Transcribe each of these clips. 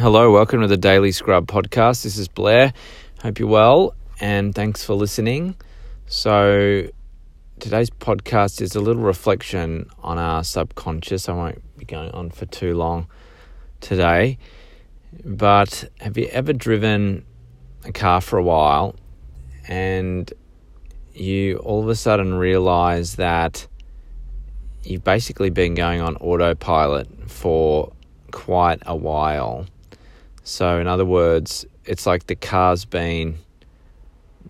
Hello, welcome to the Daily Scrub podcast. This is Blair. Hope you're well and thanks for listening. So, today's podcast is a little reflection on our subconscious. I won't be going on for too long today. But have you ever driven a car for a while and you all of a sudden realize that you've basically been going on autopilot for quite a while? So, in other words, it's like the car's been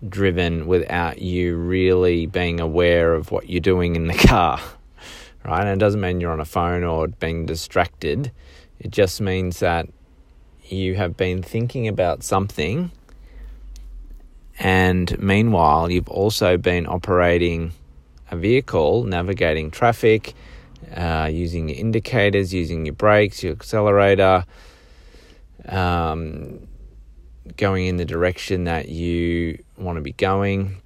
driven without you really being aware of what you're doing in the car, right? And it doesn't mean you're on a phone or being distracted. It just means that you have been thinking about something, and meanwhile, you've also been operating a vehicle, navigating traffic, uh, using your indicators, using your brakes, your accelerator um, going in the direction that you want to be going.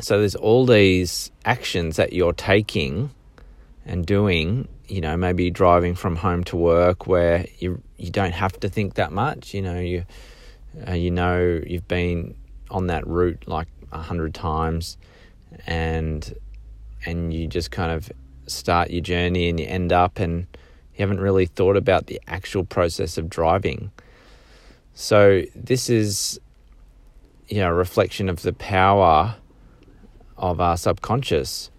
So there's all these actions that you're taking and doing. You know, maybe driving from home to work where you you don't have to think that much. You know, you uh, you know you've been on that route like a hundred times, and and you just kind of start your journey and you end up and you haven't really thought about the actual process of driving. So this is you know a reflection of the power of our subconscious.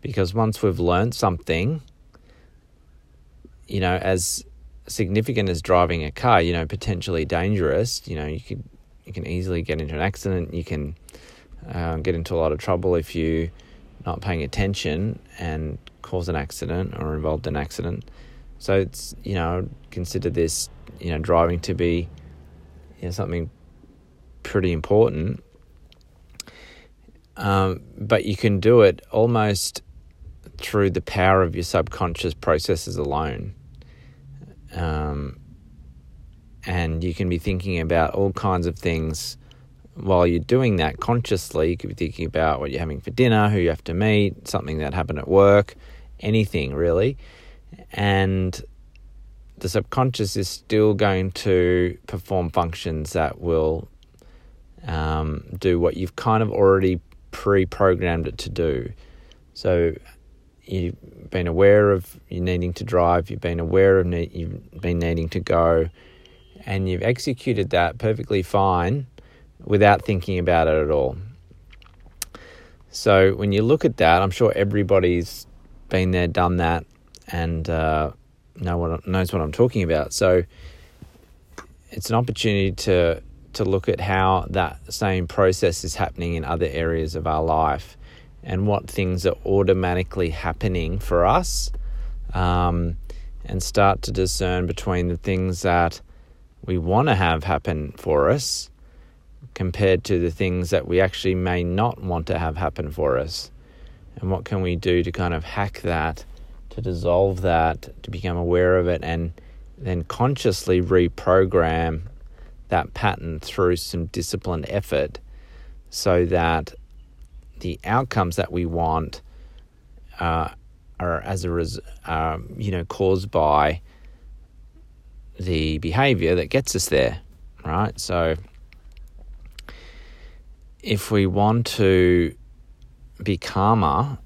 Because once we've learned something you know as significant as driving a car you know potentially dangerous you know you could you can easily get into an accident. You can uh, get into a lot of trouble if you're not paying attention and cause an accident or involved in an accident so it's you know consider this you know driving to be you know, something pretty important. Um, but you can do it almost through the power of your subconscious processes alone. Um, and you can be thinking about all kinds of things while you're doing that consciously. You could be thinking about what you're having for dinner, who you have to meet, something that happened at work, anything really. And the subconscious is still going to perform functions that will um, do what you've kind of already pre programmed it to do. So you've been aware of you needing to drive, you've been aware of ne- you've been needing to go, and you've executed that perfectly fine without thinking about it at all. So when you look at that, I'm sure everybody's been there, done that, and uh, know what knows what I'm talking about. So it's an opportunity to to look at how that same process is happening in other areas of our life and what things are automatically happening for us um, and start to discern between the things that we want to have happen for us compared to the things that we actually may not want to have happen for us and what can we do to kind of hack that to dissolve that, to become aware of it, and then consciously reprogram that pattern through some disciplined effort so that the outcomes that we want uh, are as a res- um, you know caused by the behavior that gets us there right? So if we want to be calmer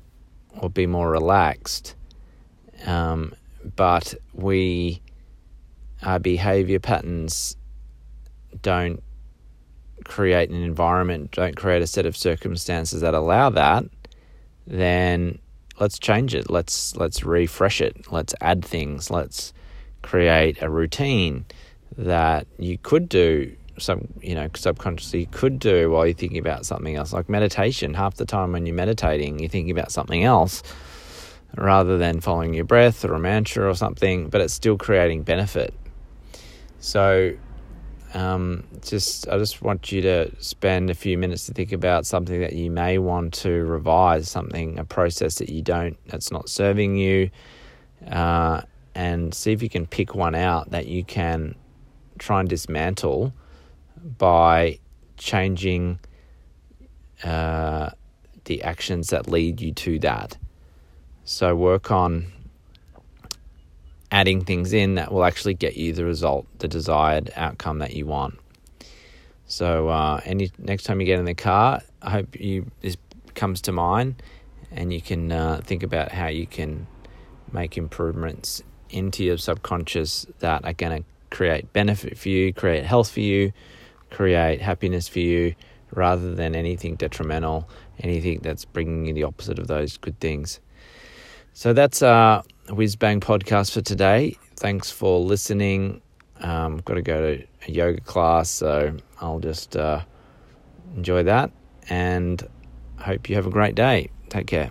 or be more relaxed um, but we, our behavior patterns don't create an environment, don't create a set of circumstances that allow that, then let's change it. Let's let's refresh it. Let's add things. Let's create a routine that you could do some you know subconsciously could do while you're thinking about something else like meditation half the time when you're meditating you're thinking about something else rather than following your breath or a mantra or something, but it's still creating benefit. So, um, just I just want you to spend a few minutes to think about something that you may want to revise, something a process that you don't that's not serving you, uh, and see if you can pick one out that you can try and dismantle by changing uh, the actions that lead you to that. So work on adding things in that will actually get you the result, the desired outcome that you want. So, uh, any next time you get in the car, I hope you this comes to mind, and you can uh, think about how you can make improvements into your subconscious that are going to create benefit for you, create health for you, create happiness for you, rather than anything detrimental, anything that's bringing you the opposite of those good things. So that's our Whiz Bang podcast for today. Thanks for listening. Um, I've got to go to a yoga class, so I'll just uh, enjoy that and hope you have a great day. Take care.